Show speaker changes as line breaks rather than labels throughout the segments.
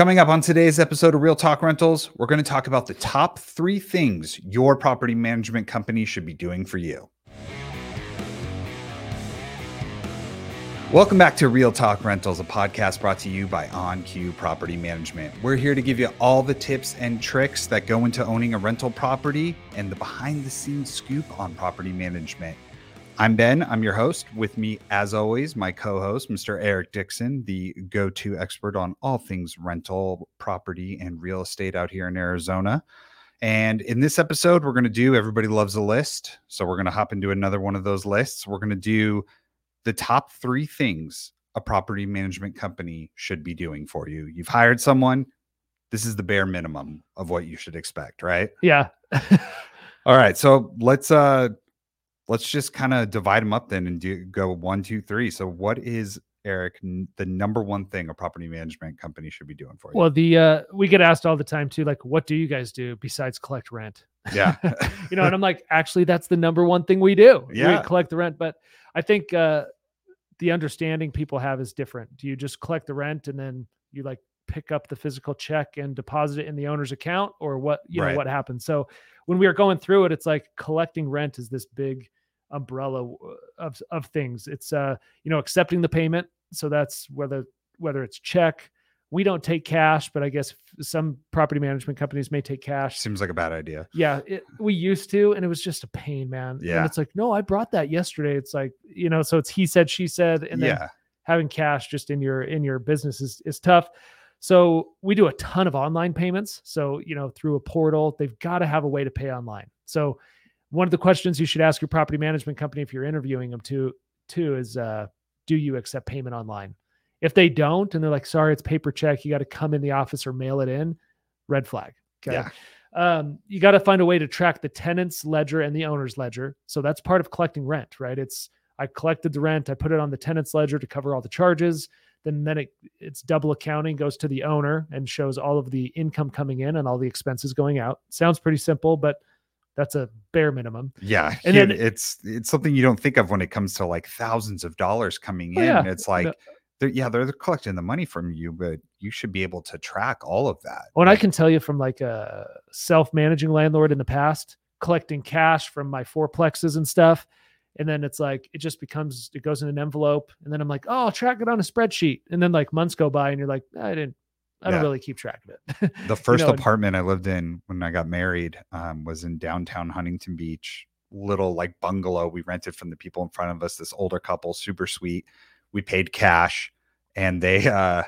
Coming up on today's episode of Real Talk Rentals, we're going to talk about the top three things your property management company should be doing for you. Welcome back to Real Talk Rentals, a podcast brought to you by OnQ Property Management. We're here to give you all the tips and tricks that go into owning a rental property and the behind the scenes scoop on property management. I'm Ben. I'm your host. With me, as always, my co host, Mr. Eric Dixon, the go to expert on all things rental, property, and real estate out here in Arizona. And in this episode, we're going to do Everybody Loves a List. So we're going to hop into another one of those lists. We're going to do the top three things a property management company should be doing for you. You've hired someone. This is the bare minimum of what you should expect, right?
Yeah.
All right. So let's uh let's just kind of divide them up then and do go one, two, three. So what is Eric n- the number one thing a property management company should be doing for you?
Well, the uh we get asked all the time too, like, what do you guys do besides collect rent?
yeah.
you know, and I'm like, actually, that's the number one thing we do.
Yeah.
We collect the rent. But I think uh the understanding people have is different. Do you just collect the rent and then you like pick up the physical check and deposit it in the owner's account or what you know what happens? So when we are going through it, it's like collecting rent is this big umbrella of of things. It's uh, you know, accepting the payment. So that's whether whether it's check. We don't take cash, but I guess some property management companies may take cash.
Seems like a bad idea.
Yeah, it, we used to, and it was just a pain, man.
Yeah.
and it's like, no, I brought that yesterday. It's like, you know, so it's he said, she said, and then
yeah.
having cash just in your in your business is is tough. So we do a ton of online payments. So you know, through a portal, they've got to have a way to pay online. So one of the questions you should ask your property management company if you're interviewing them to too is, uh, do you accept payment online? If they don't, and they're like, sorry, it's paper check, you got to come in the office or mail it in. Red flag. Okay.
Yeah.
Um, you got to find a way to track the tenant's ledger and the owner's ledger. So that's part of collecting rent, right? It's I collected the rent, I put it on the tenant's ledger to cover all the charges. Then then it it's double accounting goes to the owner and shows all of the income coming in and all the expenses going out. Sounds pretty simple, but that's a bare minimum.
Yeah.
And then-
it's it's something you don't think of when it comes to like thousands of dollars coming
Oh,
in.
yeah.
It's like
No.
they're, yeah, they're, collecting the money from you, but you should be able to track all of that.
Well, and I can tell you from like a self-managing landlord in the past, collecting cash from my fourplexes and stuff. And then it's like it just becomes it goes in an envelope. And then I'm like, oh, I'll track it on a spreadsheet. And then like months go by and you're like, I didn't I don't really keep track of it.
the first
know,
apartment I lived in when I got married um, was in downtown Huntington Beach, little like bungalow we rented from the people in front of us. This older couple, super sweet. We paid cash, and they uh,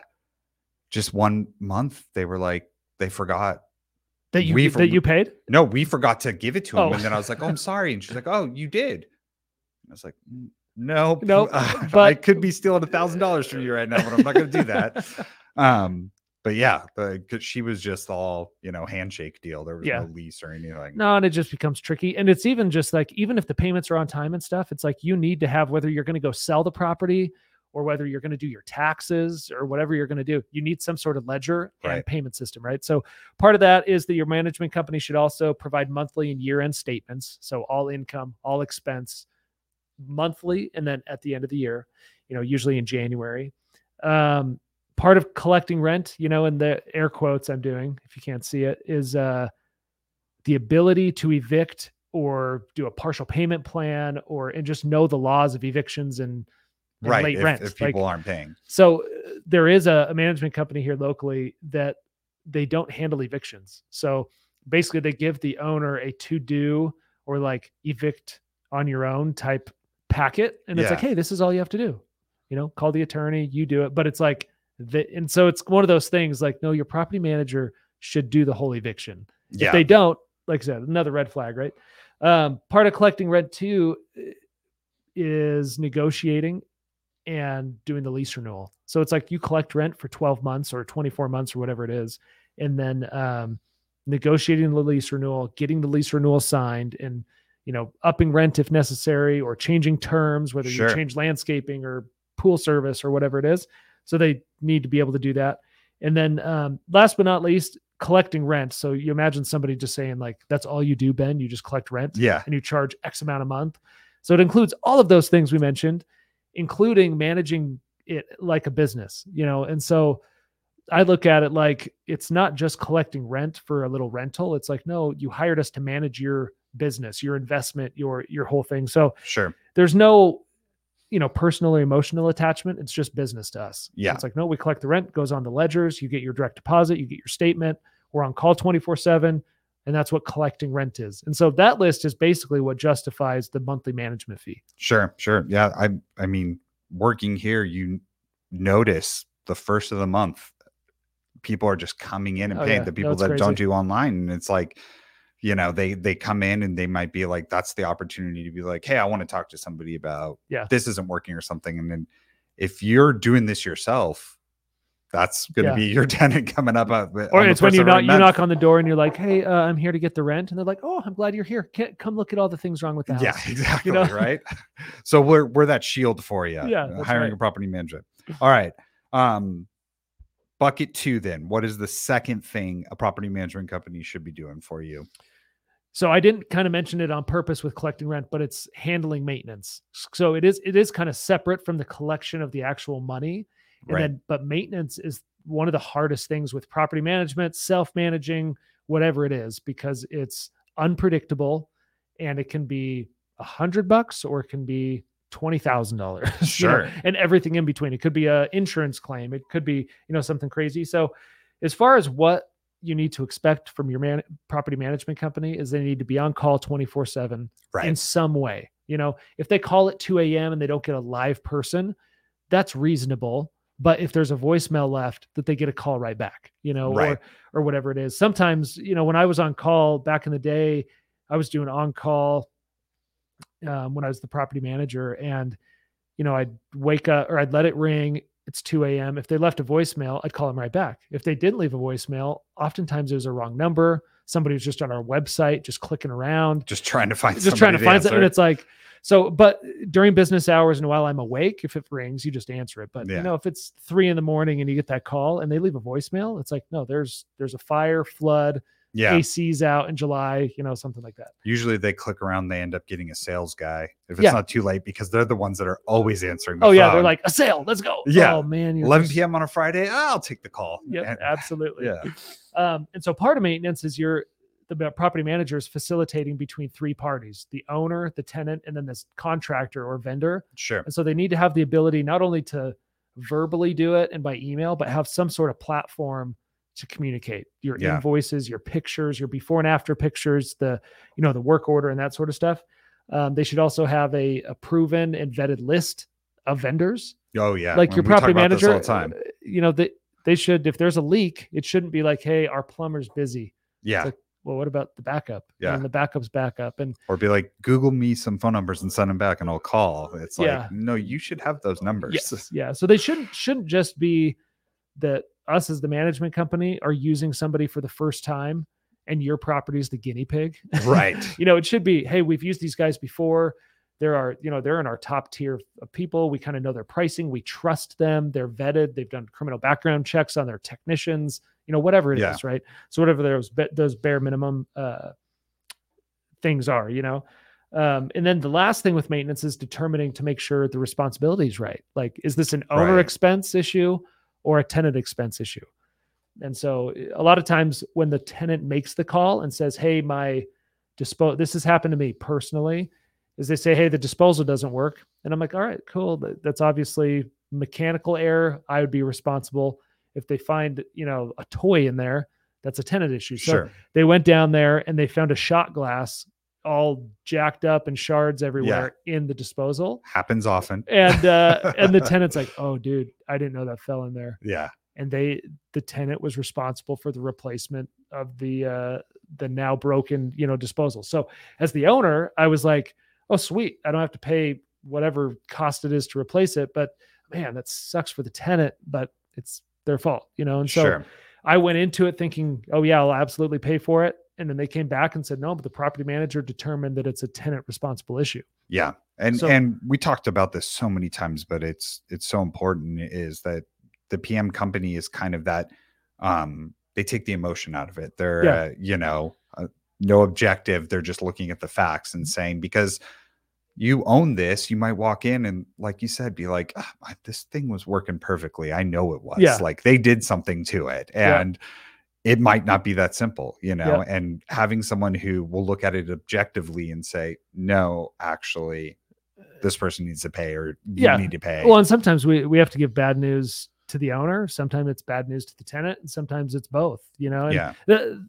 just one month they were like they forgot.
that you
We've-
that you paid?
No, we forgot to give it to him,
Oh.
and then I was like, "Oh, I'm sorry," and she's like, "Oh, you did." I was like, "Mm, "No,
Nope,
I
but-
could be stealing a thousand dollars from you right now, but I'm not going to do that." um but yeah the 'cause she was just all you know handshake deal there was
Yeah.
no lease or anything
No, and it just becomes tricky. And it's even just like, even if the payments are on time and stuff, it's like you need to have whether you're going to go sell the property or whether you're going to do your taxes or whatever you're going to do, you need some sort of ledger and
Right.
payment system, right? So part of that is that your management company should also provide monthly and year end statements. So all income, all expense monthly, and then at the end of the year, you know, usually in January. Um, part of collecting rent, you know, in the air quotes I'm doing, if you can't see it, is uh, the ability to evict or do a partial payment plan or and just know the laws of evictions and, and
right
late
if,
rent.
if
Like,
people aren't paying
so uh, there is a, a management company here locally that they don't handle evictions. So basically, they give the owner a to do or like evict on your own type packet, and it's like, hey, this is all you have to do. You know, call the attorney, you do it. But it's like, the, and so it's one of those things like, no, your property manager should do the whole eviction.
yeah
If they don't, like I said, another red flag, right? Um, part of collecting rent too is negotiating and doing the lease renewal. So it's like you collect rent for 12 months or 24 months or whatever it is, and then um, negotiating the lease renewal, getting the lease renewal signed, and you know upping rent if necessary or changing terms, whether
Sure.
you change landscaping or pool service or whatever it is. So they need to be able to do that. And then um, last but not least, collecting rent. So you imagine somebody just saying like, "That's all you do, Ben? You just collect rent."
yeah
and you charge X amount a month. So it includes all of those things we mentioned, including managing it like a business, you know. And so I look at it like it's not just collecting rent for a little rental. It's like, no, you hired us to manage your business, your investment, your your whole thing. So
Sure.
there's no, you know, personal or emotional attachment. It's just business to us. So
Yeah.
it's like, no, we collect the rent, goes on to ledgers, you get your direct deposit, you get your statement. We're on call 24-7. And that's what collecting rent is. And so that list is basically what justifies the monthly management fee.
Sure. Sure. Yeah. I I mean, working here, you notice the first of the month, people are just coming in and
Oh,
paying
yeah.
the people
it's
that don't do online. And it's like, you know, they they come in and they might be like, that's the opportunity to be like, hey, I want to talk to somebody about
Yeah.
this isn't working or something. And then if you're doing this yourself, that's going to
Yeah.
be your tenant coming up.
Or it's when you knock, you knock on the door and you're like, "Hey, uh, I'm here to get the rent," and they're like, "Oh, I'm glad you're here. Can't come look at all the things wrong with the house."
Yeah, exactly.
know?
Right. So we're we're that shield for you.
Yeah,
uh, hiring
right.
a property manager. All right. Um, bucket two. Then, what is the second thing a property management company should be doing for you?
So I didn't kind of mention it on purpose with collecting rent, but it's handling maintenance. So it is it is kind of separate from the collection of the actual money. And
Right.
then but maintenance is one of the hardest things with property management, self-managing, whatever it is, because it's unpredictable and it can be a hundred bucks or it can be twenty thousand dollars.
Sure.
and everything in between. It could be a insurance claim. It could be, you know, something crazy. So as far as what you need to expect from your man- property management company is they need to be on call 24 7
Right.
in some way. You know, if they call at 2 a.m. and they don't get a live person, that's reasonable. But if there's a voicemail left, that they get a call right back, you know,
Right.
or or whatever it is. Sometimes, you know, when I was on call back in the day, I was doing on call um, when I was the property manager, and you know, I'd wake up or I'd let it ring. It's 2 a.m. If they left a voicemail, I'd call them right back. If they didn't leave a voicemail, oftentimes it was a wrong number. Somebody was just on our website, just clicking around
just trying to find.
just trying to
somebody
find something. And it's like, so, but during business hours and while I'm awake, if it rings, you just answer it. But
Yeah.
you know, if it's three in the morning and you get that call and they leave a voicemail, it's like, no, there's there's a fire, flood,
yeah.
AC's out in July, you know, something like that.
Usually they click around. They end up getting a sales guy if it's
Yeah.
not too late because they're the ones that are always answering. The
Oh yeah, they're like a sale, let's go.
Yeah.
Oh man, you're
11
just-
p.m. on a Friday. I'll take the call.
Yep,
And-
absolutely.
yeah.
Um, and so part of maintenance is your the property manager is facilitating between three parties: the owner, the tenant, and then this contractor or vendor.
Sure.
And so they need to have the ability not only to verbally do it and by email, but have some sort of platform to communicate your
Yeah.
invoices, your pictures, your before and after pictures, the you know the work order and that sort of stuff. Um, they should also have a, a proven and vetted list of vendors,
Oh yeah.
like
When
your property manager.
all the time.
uh, You know they they should if there's a leak, it shouldn't be like, hey, our plumber's busy.
Yeah.
like, well, what about the backup?
Yeah.
and the backup's backup, and
or be like, Google me some phone numbers and send them back, and I'll call. It's like,
Yeah.
no, you should have those numbers.
Yes, yeah. So they shouldn't shouldn't just be that us as the management company are using somebody for the first time and your property is the guinea pig.
Right.
you know, it should be, hey, we've used these guys before. There are, you know, they're in our top tier of people. We kind of know their pricing. We trust them. They're vetted. They've done criminal background checks on their technicians. You know, whatever it is,
Yeah.
right? So whatever those those bare minimum uh, things are, you know. Um, and then the last thing with maintenance is determining to make sure the responsibility is right. Like, is this an owner
Right.
expense issue or a tenant expense issue? And so a lot of times when the tenant makes the call and says, Hey, my dispo this has happened to me personally, is they say, Hey, the disposal doesn't work. And I'm like, All right, cool. That's obviously mechanical error. I would be responsible. If they find, you know, a toy in there, that's a tenant issue. So
Sure.
they went down there and they found a shot glass all jacked up and shards everywhere in the disposal.
Happens often.
And uh and the tenant's like, "Oh dude, I didn't know that fell in there."
Yeah.
And they the tenant was responsible for the replacement of the uh the now broken, you know, disposal. So as the owner, I was like, "Oh sweet, I don't have to pay whatever cost it is to replace it, but man, that sucks for the tenant, but it's their fault, you know." And so
sure.
I went into it thinking, oh yeah, I'll absolutely pay for it. And then they came back and said, no, but the property manager determined that it's a tenant responsible issue.
Yeah. And
So-
and we talked about this so many times, but it's it's so important is that the PM company is kind of that um they take the emotion out of it. They're
Yeah.
uh, you know, uh, no objective. They're just looking at the facts
Mm-hmm.
and saying because you own this, you might walk in and, like you said, be like, "Ah, I- this thing was working perfectly. I know it was.
Yeah.
Like they did something to it.
Yeah.
It might not be that simple, you know?
Yeah.
And having someone who will look at it objectively and say, no, actually, uh, this person needs to pay or you
Yeah.
need to pay.
Well, and sometimes we we have to give bad news to the owner. Sometimes it's bad news to the tenant, and sometimes it's both. You know, and
yeah.
the,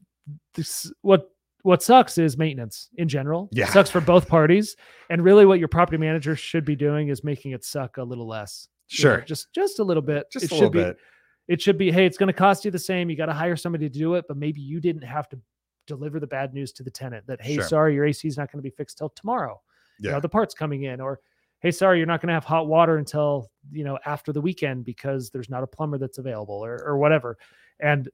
this, what what sucks is maintenance in general.
Yeah.
sucks for both parties. And really, what your property manager should be doing is making it suck a little less. you know,
Sure.
just just a little bit.
Just
it
a
should
little
be. It should be. Hey, it's going to cost you the same. You got to hire somebody to do it, but maybe you didn't have to deliver the bad news to the tenant that hey,
Sure.
sorry, your AC is not going to be fixed till tomorrow. You
Yeah.
know, the parts coming in, or hey, sorry, you're not going to have hot water until you know after the weekend because there's not a plumber that's available, or or whatever. And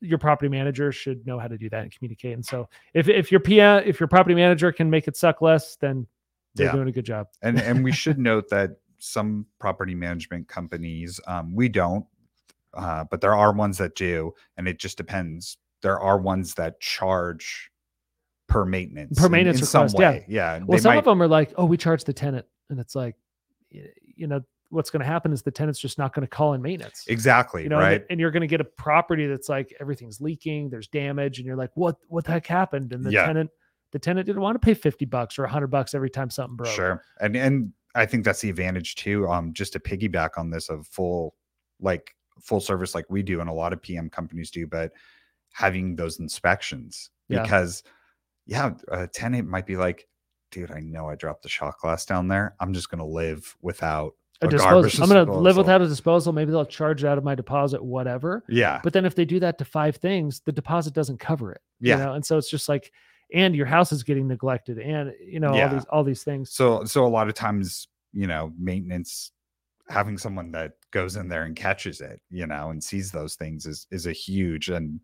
your property manager should know how to do that and communicate. And so if if your PM if your property manager can make it suck less, then they're
Yeah.
doing a good job.
and and we should note that some property management companies um, we don't uh, but there are ones that do and it just depends there are ones that charge per maintenance
Per maintenance
in, some
request, yeah.
way yeah
Well,
they
some
might-
of them are like, oh, we charge the tenant, and it's like, you know, what's going to happen is the tenant's just not going to call in maintenance.
exactly
you know, and-
right
and, you're going to get a property that's like everything's leaking, there's damage, and you're like, what, what the heck happened? And the
Yeah.
tenant, the tenant didn't want to pay 50 bucks or 100 bucks every time something broke.
sure and and i think that's the advantage too um just to piggyback on this of full like full service like we do and a lot of pm companies do but having those inspections
Yeah.
because yeah uh, a tenant might be like dude i know i dropped the shot glass down there i'm just going to live without
A
a
disposal. I'm going to live without a disposal. Maybe they'll charge it out of my deposit, whatever.
yeah
But then if they do that to five things, the deposit doesn't cover it.
Yeah.
You know? And so it's just like, and your house is getting neglected and, you know,
Yeah.
all these, all these things.
so so a lot of times you know maintenance having someone that goes in there and catches it you know and sees those things is is a huge and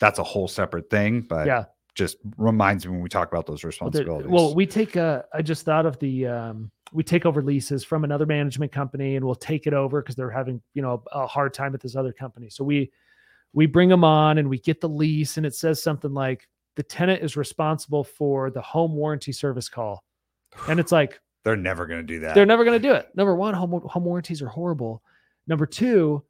that's a whole separate thing but
yeah.
just reminds me when we talk about those
Well,
responsibilities
Well, we take uh I just thought of the um we take over leases from another management company and we'll take it over because they're having, you know, a hard time at this other company. So we we bring them on and we get the lease and it says something like the tenant is responsible for the home warranty service call. And it's like
they're never going to do that
they're never going to do it. Number one, home home warranties are horrible. Number two,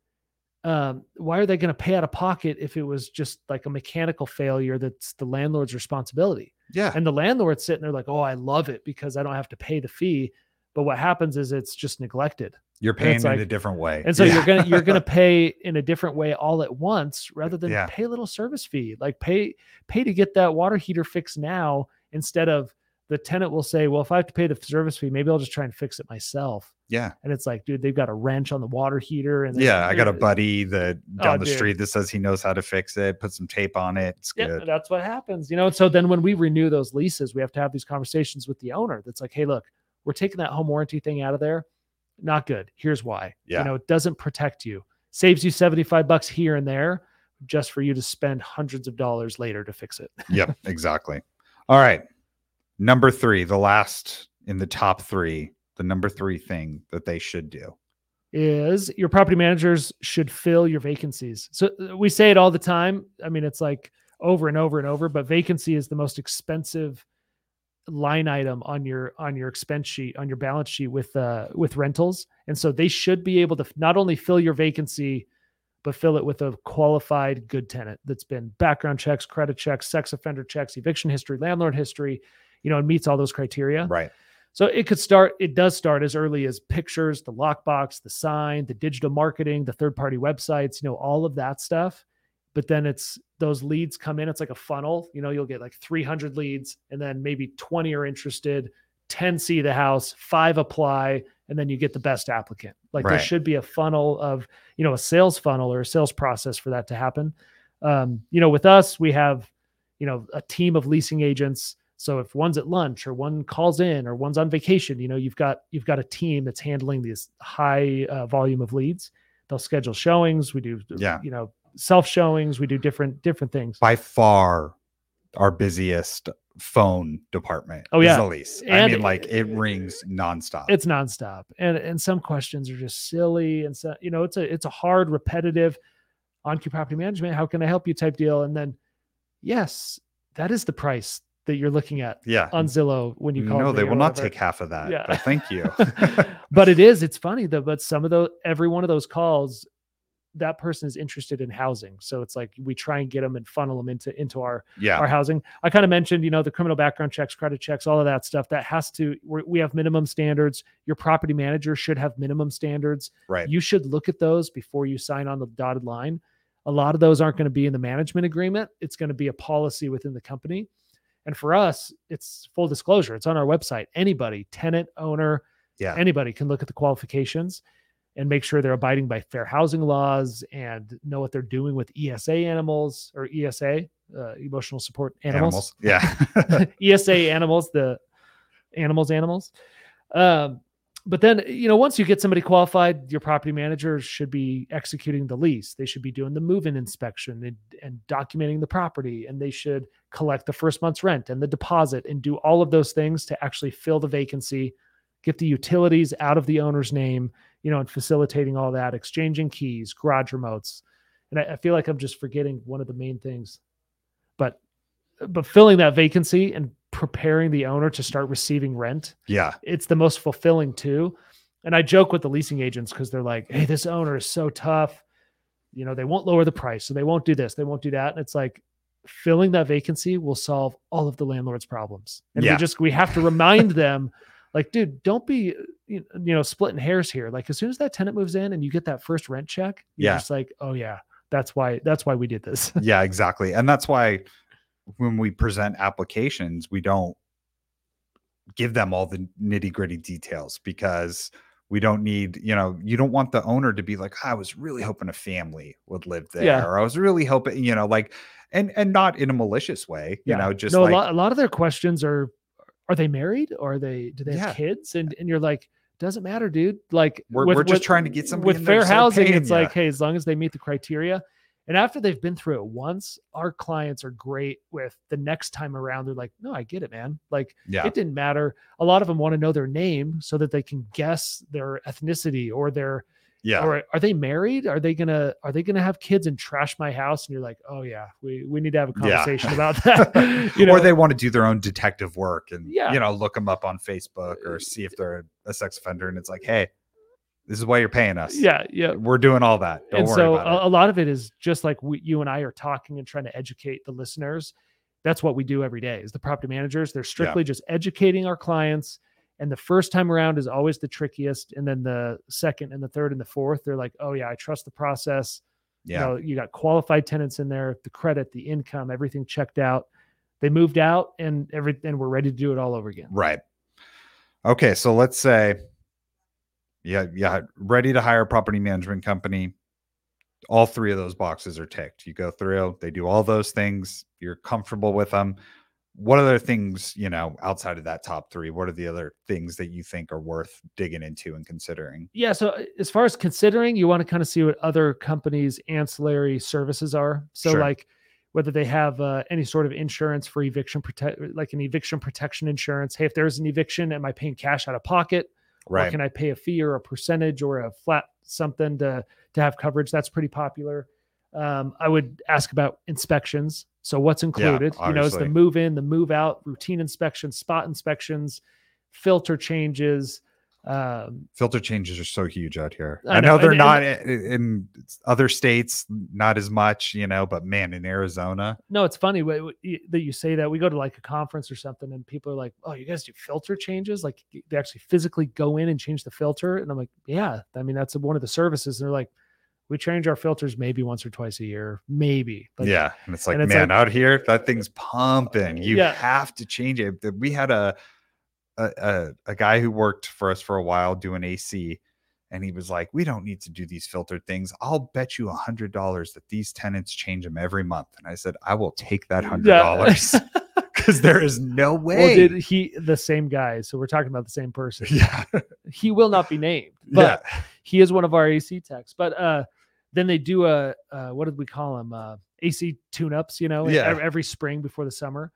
um, why are they going to pay out of pocket if it was just like a mechanical failure that's the landlord's responsibility?
yeah
And the landlord's sitting there like, oh, I love it because I don't have to pay the fee. But what happens is it's just neglected.
you're paying in
like-
a different way
And so
Yeah.
you're gonna you're gonna pay in a different way all at once rather than
Yeah.
pay a little service fee. Like pay pay to get that water heater fixed now instead of the tenant will say, Well, if I have to pay the service fee, maybe I'll just try and fix it myself.
yeah
And it's like, dude, they've got a wrench on the water heater and
yeah i got a buddy that
Oh,
down the
dude.
street that says he knows how to fix it put some tape on it it's
Yeah,
good
that's what happens. You know, and so then when we renew those leases, we have to have these conversations with the owner. That's like, hey, look, we're taking that home warranty thing out of there. Not good. Here's why.
Yeah.
You know, it doesn't protect you. Saves you 75 bucks here and there just for you to spend hundreds of dollars later to fix it.
yep exactly all right number three the last in the top three the number three thing that they should do
Is your property managers should fill your vacancies. So uh, we say it all the time. I mean, it's like over and over and over, but vacancy is the most expensive line item on your on your expense sheet on your balance sheet with uh with rentals and so they should be able to not only fill your vacancy but fill it with a qualified good tenant that's been background checks credit checks sex offender checks eviction history landlord history you know it meets all those criteria
right
so it could start, it does start as early as pictures, the lockbox, the sign, the digital marketing, the third party websites, you know, all of that stuff. But then it's those leads come in, it's like a funnel. You know, you'll get like 300 leads and then maybe 20 are interested, 10 see the house, five apply, and then you get the best applicant. Like there should be a funnel of, you know, a sales funnel or a sales process for that to happen. Um, you know, with us, we have, you know, a team of leasing agents. So if one's at lunch or one calls in or one's on vacation, you know, you've got you've got a team that's handling these high uh, volume of leads. They'll schedule showings. We do,
Yeah.
you know, self showings. We do different different things.
by far our busiest phone department
Oh,
is
yeah.
the lease i mean like it rings nonstop
It's nonstop, and and some questions are just silly, and so you know, it's a it's a hard, repetitive on property management. How can I help you? Type deal, and then yes, that is the price that you're looking at
Yeah.
on Zillow when you call
no, they will not take half of that.
Yeah.
But thank you.
but it is it's funny though but some of those every one of those calls that person is interested in housing so it's like we try and get them and funnel them into into our
yeah.
our housing i kind of mentioned you know the criminal background checks credit checks all of that stuff that has to we're, we have minimum standards your property manager should have minimum standards
Right.
you should look at those before you sign on the dotted line a lot of those aren't going to be in the management agreement it's going to be a policy within the company and for us it's full disclosure it's on our website anybody tenant owner
Yeah.
anybody can look at the qualifications and make sure they're abiding by fair housing laws and know what they're doing with ESA animals or ESA, uh, emotional support animals.
Yeah.
ESA animals, the animals, animals. Um, but then, you know, once you get somebody qualified, your property manager should be executing the lease. They should be doing the move in inspection and, and documenting the property, and they should collect the first month's rent and the deposit and do all of those things to actually fill the vacancy, get the utilities out of the owner's name, you know, and facilitating all that, exchanging keys, garage remotes. And I, I feel like I'm just forgetting one of the main things. But but filling that vacancy and preparing the owner to start receiving rent
yeah.
it's the most fulfilling too. And I joke with the leasing agents because they're like, "Hey, this owner is so tough. You know, they won't lower the price, so they won't do this, they won't do that." And it's like filling that vacancy will solve all of the landlord's problems. And
Yeah.
we just we have to remind them, like, dude, don't be you know splitting hairs here. Like, as soon as that tenant moves in and you get that first rent check, you're
Yeah.
just like, "Oh yeah, that's why that's why we did this."
Yeah, exactly. And that's why when we present applications, we don't give them all the nitty gritty details because we don't need, you know, you don't want the owner to be like, I was really hoping a family would live there.
Yeah.
Or I was really hoping, you know, like, and and not in a malicious way, you know, just
no,
like
a lot a lot of their questions are are they married or are they do they have
Yeah.
kids? And uh and you're like, doesn't matter, dude. Like
We're- we're just trying to get somebody
with
in
fair housing. It's like, hey, as long as they meet the criteria. And after they've been through it once, our clients are great with the next time around. They're like, no, I get it, man. Like
yeah,
it didn't matter. A lot of them want to know their name so that they can guess their ethnicity or their
yeah.
or are they married? Are they gonna are they gonna have kids and trash my house? And you're like, oh yeah, we we need to have a
Yeah.
conversation about that. you know,
or they want to do their own detective work and
Yeah.
you know look them up on Facebook or uh, see if they're a sex offender and it's like hey this is why you're paying us
yeah, yeah.
we're doing all that don't
and
worry
so
about
a, a lot of it is just like we, you and I are talking and trying to educate the listeners. That's what we do every day. Is the property managers? They're strictly just educating our clients. And the first time around is always the trickiest. And then the second and the third and the fourth, they're like, oh yeah, I trust the process.
yeah
You know, you got qualified tenants in there, the credit, the income, everything checked out. They moved out and everything. we're ready to do it all over again.
right okay so let's say yeah yeah ready to hire a property management company all three of those boxes are ticked you go through they do all those things you're comfortable with them what other things you know outside of that top three what are the other things that you think are worth digging into and considering
Yeah. So uh, as far as considering, you want to kind of see what other companies' ancillary services are. So
Sure.
like whether they have uh, any sort of insurance for eviction protect, like an eviction protection insurance. Hey, if there's an eviction, am I paying cash out of pocket? Or
right
can I pay a fee or a percentage or a flat something to to have coverage? That's pretty popular. Um, I would ask about inspections. So what's included? you know, is the move in, the move out, routine inspections, spot inspections, filter changes. Um,
filter changes are so huge out here.
I
I, know,
know,
they're
and-
not i- in other states, not as much, you know, but man, in Arizona,
No, it's funny wh- wh- y- that you say that. We go to like a conference or something, and people are like, "Oh, you guys do filter changes? Like they actually physically go in and change the filter?" And I'm like, "Yeah, I mean that's one of the services." And they're like, "We change our filters maybe once or twice a year, maybe." Like,
yeah. And it's like,
and it's
man,
like-
out here, that thing's pumping. You
Yeah.
have to change it. We had a, a a a guy who worked for us for a while doing AC, and he was like, "We don't need to do these filtered things. I'll bet you a hundred dollars that these tenants change them every month." And I said, "I will take that hundred
Yeah.
dollars because there is no
Well,
way."
did he the same guy? So we're talking about the same person.
yeah,
He will not be named, but
yeah,
he is one of our AC techs. But uh, then they do a uh, what did we call them? Uh, AC tune-ups, you know,
Yeah.
every, every spring before the summer,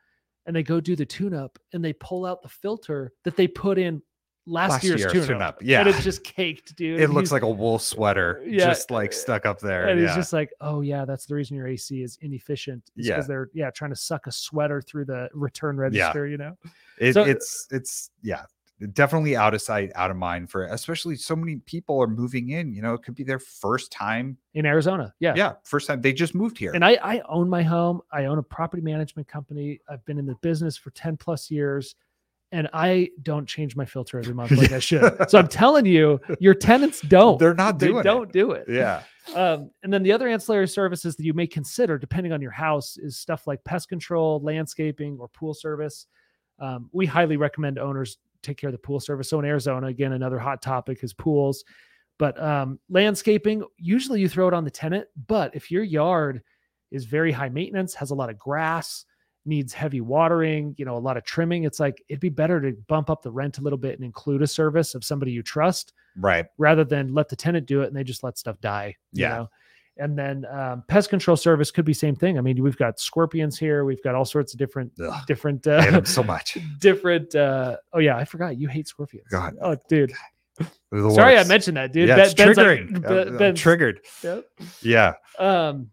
and they go do the tune-up and they pull out the filter that they put in last,
Last
year's
year's
tune,
tune
up.
up, yeah.
and it's just caked, dude.
It
And
looks like a wool sweater,
Yeah,
just like stuck up there.
and
yeah.
he's just like, oh yeah, that's the reason your AC is inefficient. It's
Yeah.
because they're yeah trying to suck a sweater through the return register. You know,
It,
So-
it's it's yeah, definitely out of sight, out of mind for especially so many people are moving in. You know, it could be their first time.
in Arizona, yeah.
Yeah, first time they just moved here.
And I, I own my home. I own a property management company. I've been in the business for 10 plus years and I don't change my filter every month like I should. So I'm telling you, your tenants don't.
They're not
They
doing
don't
it.
do it.
Yeah,
Um, and then the other ancillary services that you may consider, depending on your house, is stuff like pest control, landscaping, or pool service. Um, we highly recommend owners take care of the pool service. So in Arizona, again, another hot topic is pools. But um, landscaping, usually you throw it on the tenant. But if your yard is very high maintenance, has a lot of grass, needs heavy watering, you know, a lot of trimming, it's like it'd be better to bump up the rent a little bit and include a service of somebody you trust
right.
rather than let the tenant do it and they just let stuff die. you
Yeah.
know? And then um, pest control service could be same thing. I mean, we've got scorpions here. We've got all sorts of different,
Ugh,
different, uh,
so much.
different. Uh, oh yeah, I forgot you hate scorpions.
God.
Oh, dude. Sorry, I mentioned that, dude.
Yeah,
Ben-
it's
Ben's like-
triggering.
Ben-
I'm- I'm
Ben's-
triggered.
Yep.
Yeah,
Um,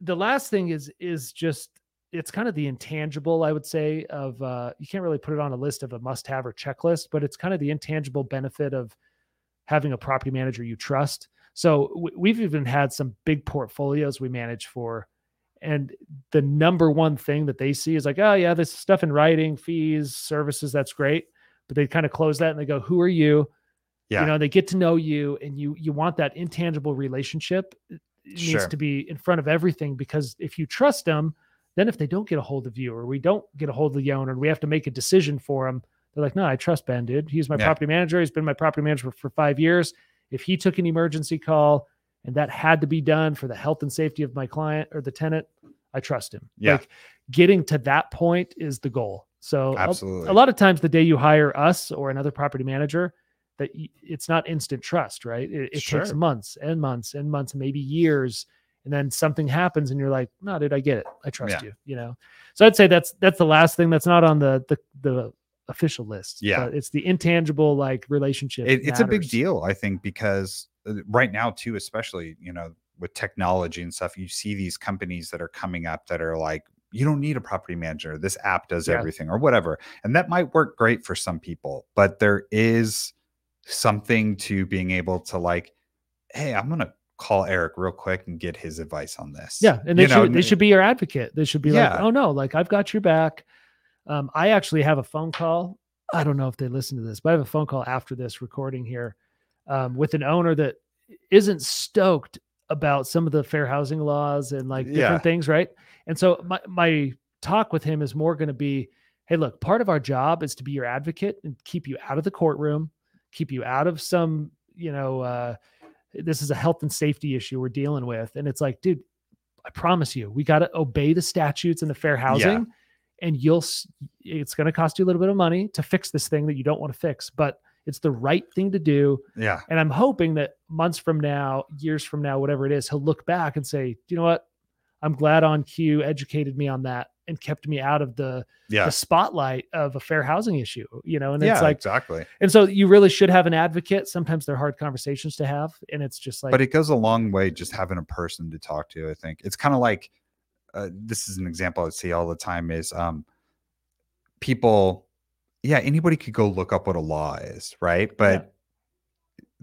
the last thing is is just it's kind of the intangible, I would say, of uh, you can't really put it on a list of a must-have or checklist, but it's kind of the intangible benefit of having a property manager you trust. So we've even had some big portfolios we manage for, and the number one thing that they see is like, oh yeah, this stuff in writing, fees, services, that's great. But they kind of close that and they go, who are you?
Yeah.
You know, they get to know you, and you you want that intangible relationship. It needs
Sure.
to be in front of everything because if you trust them, then if they don't get a hold of you or we don't get a hold of the owner and we have to make a decision for them, they're like, no, I trust Ben, dude. He's my
Yeah.
property manager. He's been my property manager for, for five years. If he took an emergency call and that had to be done for the health and safety of my client or the tenant, I trust him.
Yeah.
Like getting to that point is the goal. So a-
absolutely.
a lot of times the day you hire us or another property manager that it's not instant trust right it, it takes months and months and months maybe years and then something happens and you're like no dude i get it i trust
Yeah.
you you know so i'd say that's that's the last thing that's not on the the, the official list
Yeah.
but it's the intangible like relationship
it, it's a big deal i think because uh, right now too especially you know with technology and stuff you see these companies that are coming up that are like you don't need a property manager this app does
Yeah.
everything or whatever and that might work great for some people but there is something to being able to like hey i'm gonna call eric real quick and get his advice on this
Yeah, and they
You know,
should they should be your advocate. They should be like, oh no, like I've got your back. Um, I actually have a phone call. I don't know if they listen to this, but I have a phone call after this recording here um, with an owner that isn't stoked about some of the fair housing laws and like different
Yeah.
things, right? And so my my talk with him is more going to be, hey, look, part of our job is to be your advocate and keep you out of the courtroom, keep you out of some, you know, uh, this is a health and safety issue we're dealing with, and it's like, dude, I promise you, we got to obey the statutes and the fair housing, and you'll it's going to cost you a little bit of money to fix this thing that you don't want to fix, but it's the right thing to do.
yeah
And I'm hoping that months from now, years from now, whatever it is, he'll look back and say, you know what? I'm glad On Q educated me on that and kept me out of the,
yeah
the spotlight of a fair housing issue. You know, and
yeah
it's like,
exactly
and so you really should have an advocate. Sometimes they're hard conversations to have, and it's just like,
but it goes a long way just having a person to talk to i think it's kind of like uh, this is an example I would see all the time is um people yeah anybody could go look up what a law is right? But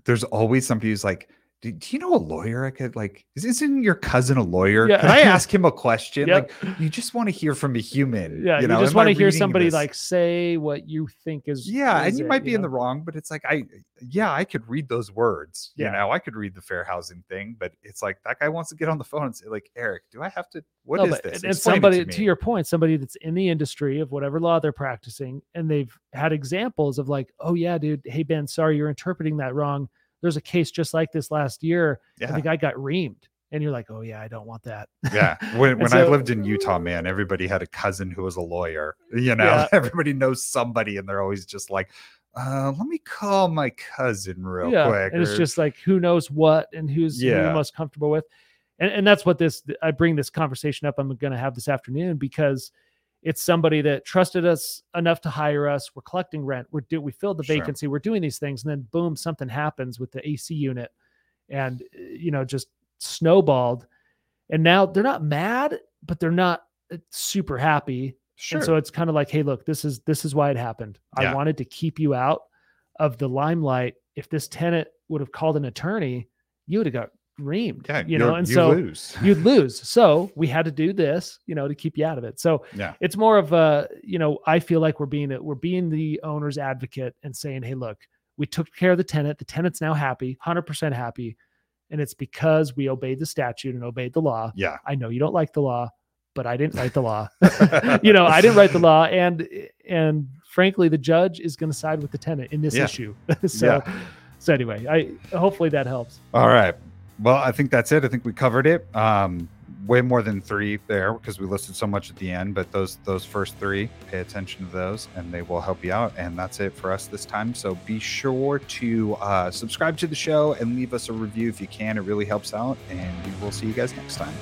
there's always somebody who's like do, do you know a lawyer i could like is, isn't your cousin a lawyer
Yeah.
can i ask him a question
Yep.
like you just want to hear from a human
yeah, you,
know
just
am
want to hear somebody
this?
like say what you think is
yeah
is
and you
it,
might be in
know?
the wrong but it's like i yeah i could read those words
Yeah.
you know i could read the fair housing thing but it's like that guy wants to get on the phone and say like eric do i have to What
No,
is
but-
this
And, and
Explain
somebody,
to,
to, your point, somebody that's in the industry of whatever law they're practicing, and they've had examples of like, oh yeah, dude, hey Ben, sorry, you're interpreting that wrong. There's a case just like this last year,
yeah
the guy got reamed, and you're like, oh yeah, I don't want that.
yeah when, when i lived in utah man everybody had a cousin who was a lawyer you know
Yeah.
everybody knows somebody and they're always just like uh let me call my cousin real
yeah,
quick
and it's just like who knows what and who's who you're most comfortable with, and and that's what this I bring this conversation up. I'm going to have this afternoon because it's somebody that trusted us enough to hire us. We're collecting rent. We're do we filled the
Sure.
vacancy. We're doing these things, and then boom, something happens with the AC unit, and uh, you know just snowballed. And now they're not mad, but they're not uh, super happy.
Sure.
And so it's kind of like, hey, look, this is this is why it happened.
Yeah.
I wanted to keep you out of the limelight. If this tenant would have called an attorney, you would have got reamed.
yeah,
you know, and
you
so
lose.
you'd lose. So we had to do this, you know, to keep you out of it. So
yeah.
it's more of a, you know, I feel like we're being we're being the owner's advocate and saying, hey, look, we took care of the tenant. The tenant's now happy, hundred percent happy, and it's because we obeyed the statute and obeyed the law.
Yeah.
I know you don't like the law, but I didn't write the law. you know, I didn't write the law, and and frankly, the judge is going to side with the tenant in this
Yeah.
issue. so, so anyway, I hopefully that helps.
All right. Well, I think that's it. I think we covered it. Um, way more than three there because we listed so much at the end. But those those first three, pay attention to those, and they will help you out. And that's it for us this time. So be sure to uh, subscribe to the show and leave us a review if you can. It really helps out. And we will see you guys next time.